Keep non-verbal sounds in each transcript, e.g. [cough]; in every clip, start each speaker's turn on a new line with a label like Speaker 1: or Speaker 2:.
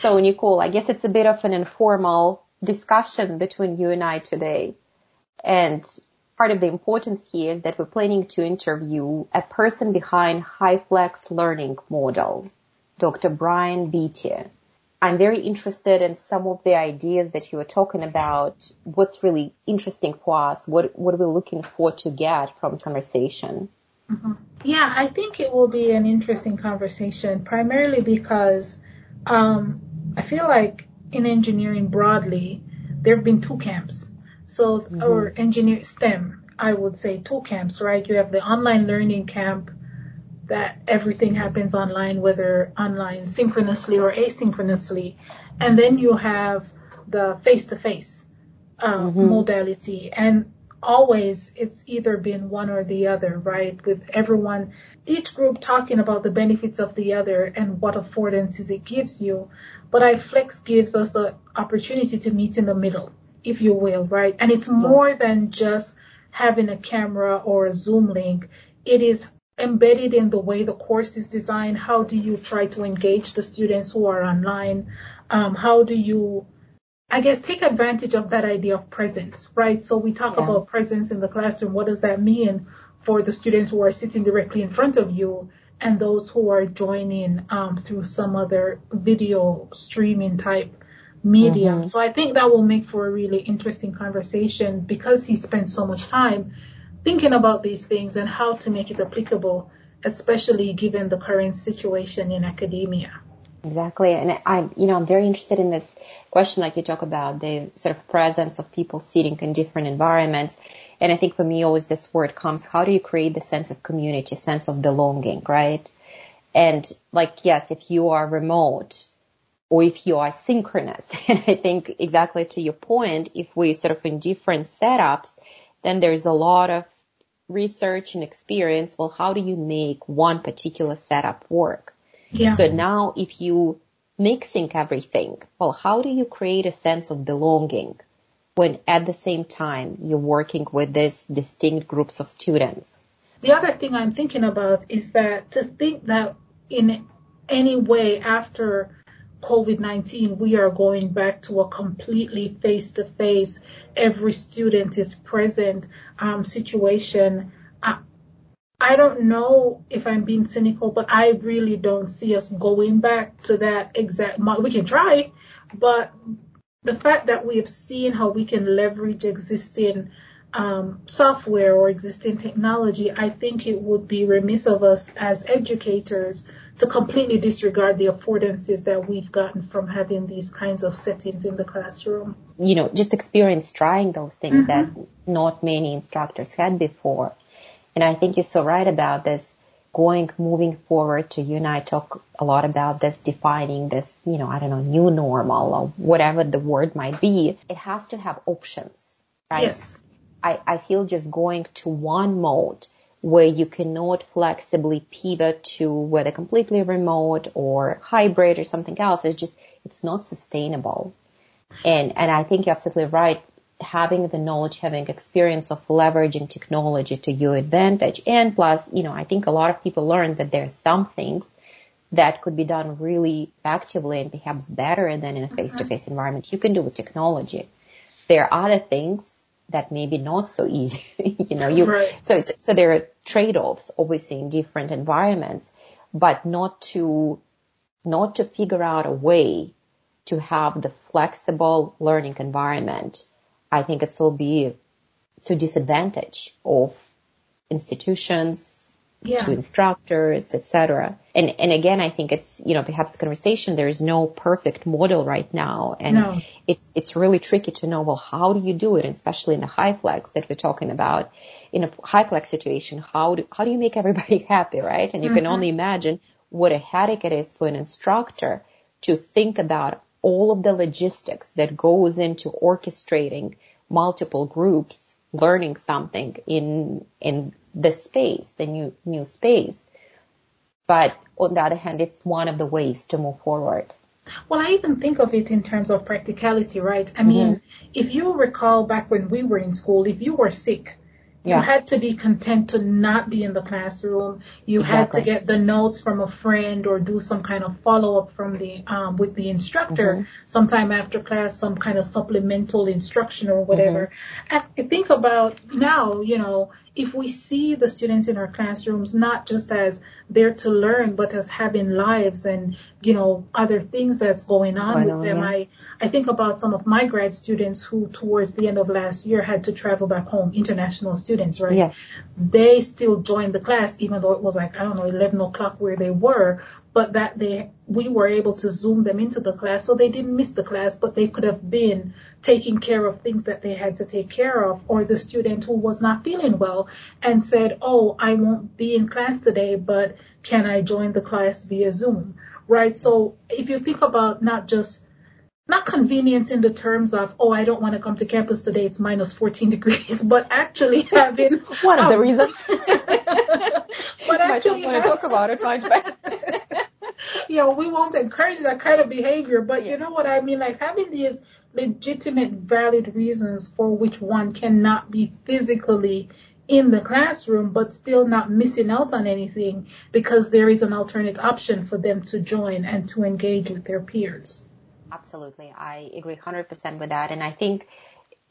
Speaker 1: So Nicole, I guess it's a bit of an informal discussion between you and I today. And part of the importance here is that we're planning to interview a person behind HyFlex learning model, Dr. Brian Beatty. I'm very interested in some of the ideas that you were talking about. What's really interesting for us? What, what are we looking for to get from conversation?
Speaker 2: Mm-hmm. Yeah, I think it will be an interesting conversation, primarily because um, I feel like in engineering broadly, there have been two camps. So, mm-hmm. or engineer STEM, I would say two camps, right? You have the online learning camp that everything happens online, whether online synchronously or asynchronously. And then you have the face to face modality. And always it's either been one or the other, right? With everyone, each group talking about the benefits of the other and what affordances it gives you. But HyFlex gives us the opportunity to meet in the middle, if you will, right? And it's more than just having a camera or a Zoom link. It is embedded in the way the course is designed. How do you try to engage the students who are online? Um, how do you I guess take advantage of that idea of presence, right? So we talk yeah. about presence in the classroom. What does that mean for the students who are sitting directly in front of you and those who are joining um, through some other video streaming type medium? Mm-hmm. So I think that will make for a really interesting conversation because he spent so much time thinking about these things and how to make it applicable, especially given the current situation in academia.
Speaker 1: Exactly. And I'm, you know, I'm very interested in this question, like you talk about the sort of presence of people sitting in different environments. And I think for me, always this word comes, how do you create the sense of community, sense of belonging, right? And like, yes, if you are remote or if you are synchronous, [laughs] and I think exactly to your point, if we sort of in different setups, then there's a lot of research and experience. Well, how do you make one particular setup work? Yeah. So now if you mixing everything, well, how do you create a sense of belonging when at the same time you're working with these distinct groups of students?
Speaker 2: The other thing I'm thinking about is that to think that in any way after COVID-19, we are going back to a completely face-to-face, every student is present um, situation. I don't know if I'm being cynical, but I really don't see us going back to that exact model. We can try, but the fact that we have seen how we can leverage existing um, software or existing technology, I think it would be remiss of us as educators to completely disregard the affordances that we've gotten from having these kinds of settings in the classroom.
Speaker 1: You know, just experience trying those things mm-hmm. that not many instructors had before. And I think you're so right about this going, moving forward to you and I talk a lot about this defining this, you know, I don't know, new normal or whatever the word might be. It has to have options, right?
Speaker 2: Yes.
Speaker 1: I, I feel just going to one mode where you cannot flexibly pivot to whether completely remote or hybrid or something else is just, it's not sustainable. And, and I think you're absolutely right having the knowledge, having experience of leveraging technology to your advantage. And plus, you know, I think a lot of people learn that there's some things that could be done really effectively and perhaps better than in a face-to-face mm-hmm. environment. You can do with technology. There are other things that may be not so easy. [laughs] you know, you, right. so, so there are trade-offs obviously in different environments, but not to, not to figure out a way to have the flexible learning environment I think it will be to disadvantage of institutions, yeah. to instructors, etc. And and again, I think it's you know perhaps conversation. There is no perfect model right now, and no. it's it's really tricky to know well how do you do it, and especially in the HyFlex that we're talking about. In a HyFlex situation, how do how do you make [laughs] everybody happy, right? And you mm-hmm. can only imagine what a headache it is for an instructor to think about all of the logistics that goes into orchestrating multiple groups learning something in in the space, the new new space. But on the other hand, it's one of the ways to move forward.
Speaker 2: Well, I even think of it in terms of practicality, right? I mean, mm-hmm. if you recall back when we were in school, if you were sick, you
Speaker 1: Yeah.
Speaker 2: had to be content to not be in the classroom. You had to get the notes from a friend or do some kind of follow up from the um, with the instructor
Speaker 1: Mm-hmm.
Speaker 2: sometime after class, some kind of supplemental instruction or whatever.
Speaker 1: Mm-hmm.
Speaker 2: And I think about now, you know, if we see the students in our classrooms not just as there to learn, but as having lives and you know other things that's going on
Speaker 1: Going
Speaker 2: with
Speaker 1: on,
Speaker 2: them.
Speaker 1: yeah.
Speaker 2: I I think about some of my grad students who, towards the end of last year, had to travel back home, international students, right?
Speaker 1: Yeah.
Speaker 2: They still joined the class, even though it was like, I don't know, 11 o'clock where they were, but that they, we were able to zoom them into the class. So they didn't miss the class, but they could have been taking care of things that they had to take care of. Or the student who was not feeling well and said, Oh, I won't be in class today, but can I join the class via Zoom? Right? So if you think about not just not convenience in the terms of, oh, I don't want to come to campus today, it's minus 14 degrees, [laughs] but actually having [laughs]
Speaker 1: One of the [laughs]
Speaker 2: um,
Speaker 1: reasons.
Speaker 2: but
Speaker 1: I don't want to talk about it much, but
Speaker 2: you know, we won't encourage that kind of behavior, but you know what I mean? Like having these legitimate, valid reasons for which one cannot be physically in the classroom, but still not missing out on anything because there is an alternate option for them to join and to engage with their peers.
Speaker 1: Absolutely. I agree 100% with that. And I think,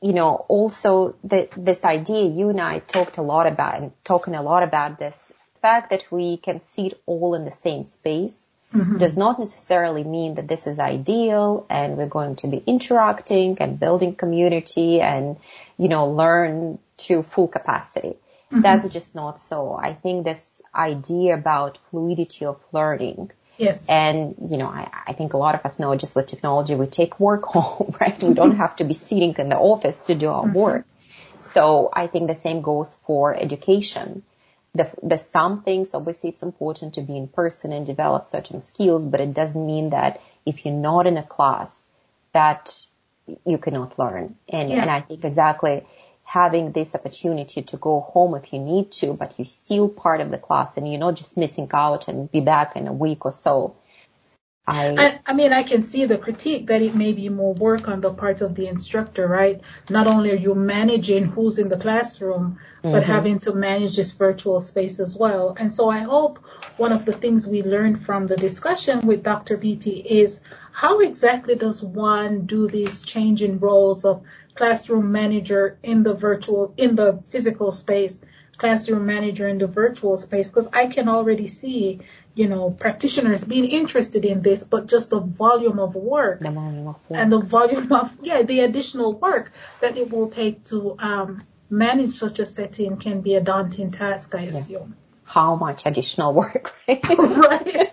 Speaker 1: you know, also that this idea you and I talked a lot about and talking a lot about this fact that we can sit all in the same space mm-hmm. does not necessarily mean that this is ideal and we're going to be interacting and building community and, you know, learn to full capacity. Mm-hmm. That's just not so. I think this idea about fluidity of learning
Speaker 2: Yes.
Speaker 1: and, you know, I, I think a lot of us know just with technology, we take work [laughs] home, right? We don't have to be sitting in the office to do our mm-hmm. work. So I think the same goes for education. The, the some things, obviously it's important to be in person and develop certain skills, but it doesn't mean that if you're not in a class that you cannot learn. And,
Speaker 2: Yeah.
Speaker 1: and I think exactly having this opportunity to go home if you need to, but you're still part of the class and you're not just missing out and be back in a week or so. I,
Speaker 2: I, I mean, I can see the critique that it may be more work on the part of the instructor, right? Not only are you managing who's in the classroom, but mm-hmm. having to manage this virtual space as well. And so I hope one of the things we learned from the discussion with Dr. Beatty is how exactly does one do these changing roles of classroom manager in the virtual, in the physical space, classroom manager in the virtual space? Because I can already see, you know, practitioners being interested in this, but just the volume of work
Speaker 1: the volume of work.
Speaker 2: and the volume of yeah the additional work that it will take to um, manage such a setting can be a daunting task i assume
Speaker 1: how much additional work, [laughs] right? [laughs]
Speaker 2: right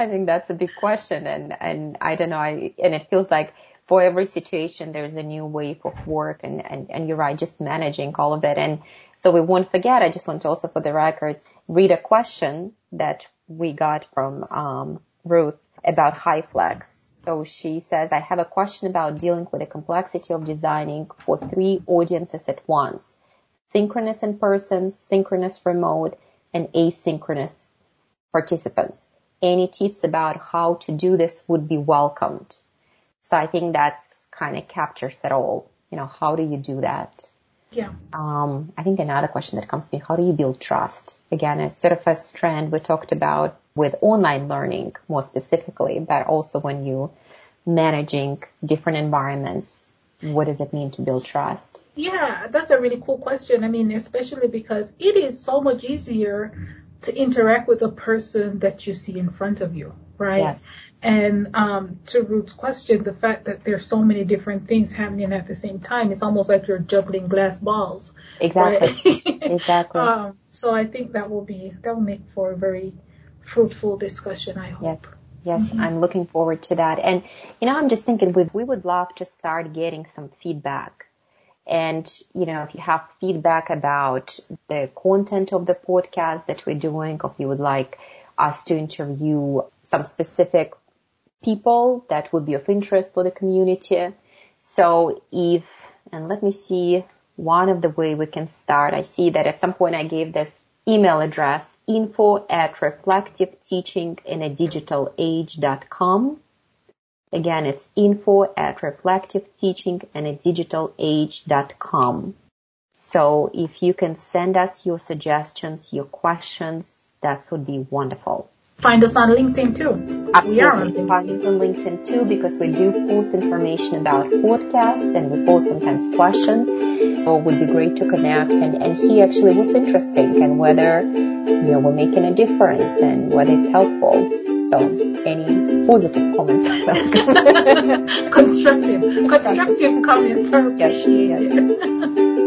Speaker 1: I think that's a big question and, and I don't know, I, and it feels like for every situation there's a new wave of work and, and, and you're right, just managing all of it. And so we won't forget, I just want to also for the records read a question that we got from um, Ruth about HyFlex. So she says, I have a question about dealing with the complexity of designing for three audiences at once. Synchronous in person, synchronous remote, and asynchronous participants. Any tips about how to do this would be welcomed. So I think that's kind of captures it all. You know, how do you do that?
Speaker 2: yeah
Speaker 1: Um, I think another question that comes to me, how do you build trust? Again, it's sort of a strand we talked about with online learning more specifically, but also when you managing different environments, what does it mean to build trust?
Speaker 2: yeah that's a really cool question i mean especially because it is so much easier to interact with a person that you see in front of you right
Speaker 1: Yes.
Speaker 2: And um, to Ruth's question, the fact that there's so many different things happening at the same time, it's almost like you're juggling glass balls.
Speaker 1: Exactly.
Speaker 2: Right? [laughs]
Speaker 1: Exactly.
Speaker 2: um, so I think that will be that will make for a very fruitful discussion. I hope.
Speaker 1: Yes. Yes, I'm looking forward to that. And, you know, I'm just thinking we, we would love to start getting some feedback. And, you know, if you have feedback about the content of the podcast that we're doing, or if you would like us to interview some specific people that would be of interest for the community. So if, and let me see one of the way we can start. I see that at some point I gave this email address info at reflectiveteachinginadigitalage.com. Again, it's info at reflectiveteachinginadigitalage.com. So if you can send us your suggestions, your questions, that would be wonderful.
Speaker 2: Find us on LinkedIn too.
Speaker 1: Absolutely. Find us on LinkedIn too because we do post information about podcasts and we post sometimes questions. So it would be great to connect and, and hear actually what's interesting and whether, you know, we're making a difference and whether it's helpful. So any positive comments [laughs]
Speaker 2: Constructive. Constructive comments are appreciated. Yes, yes. [laughs]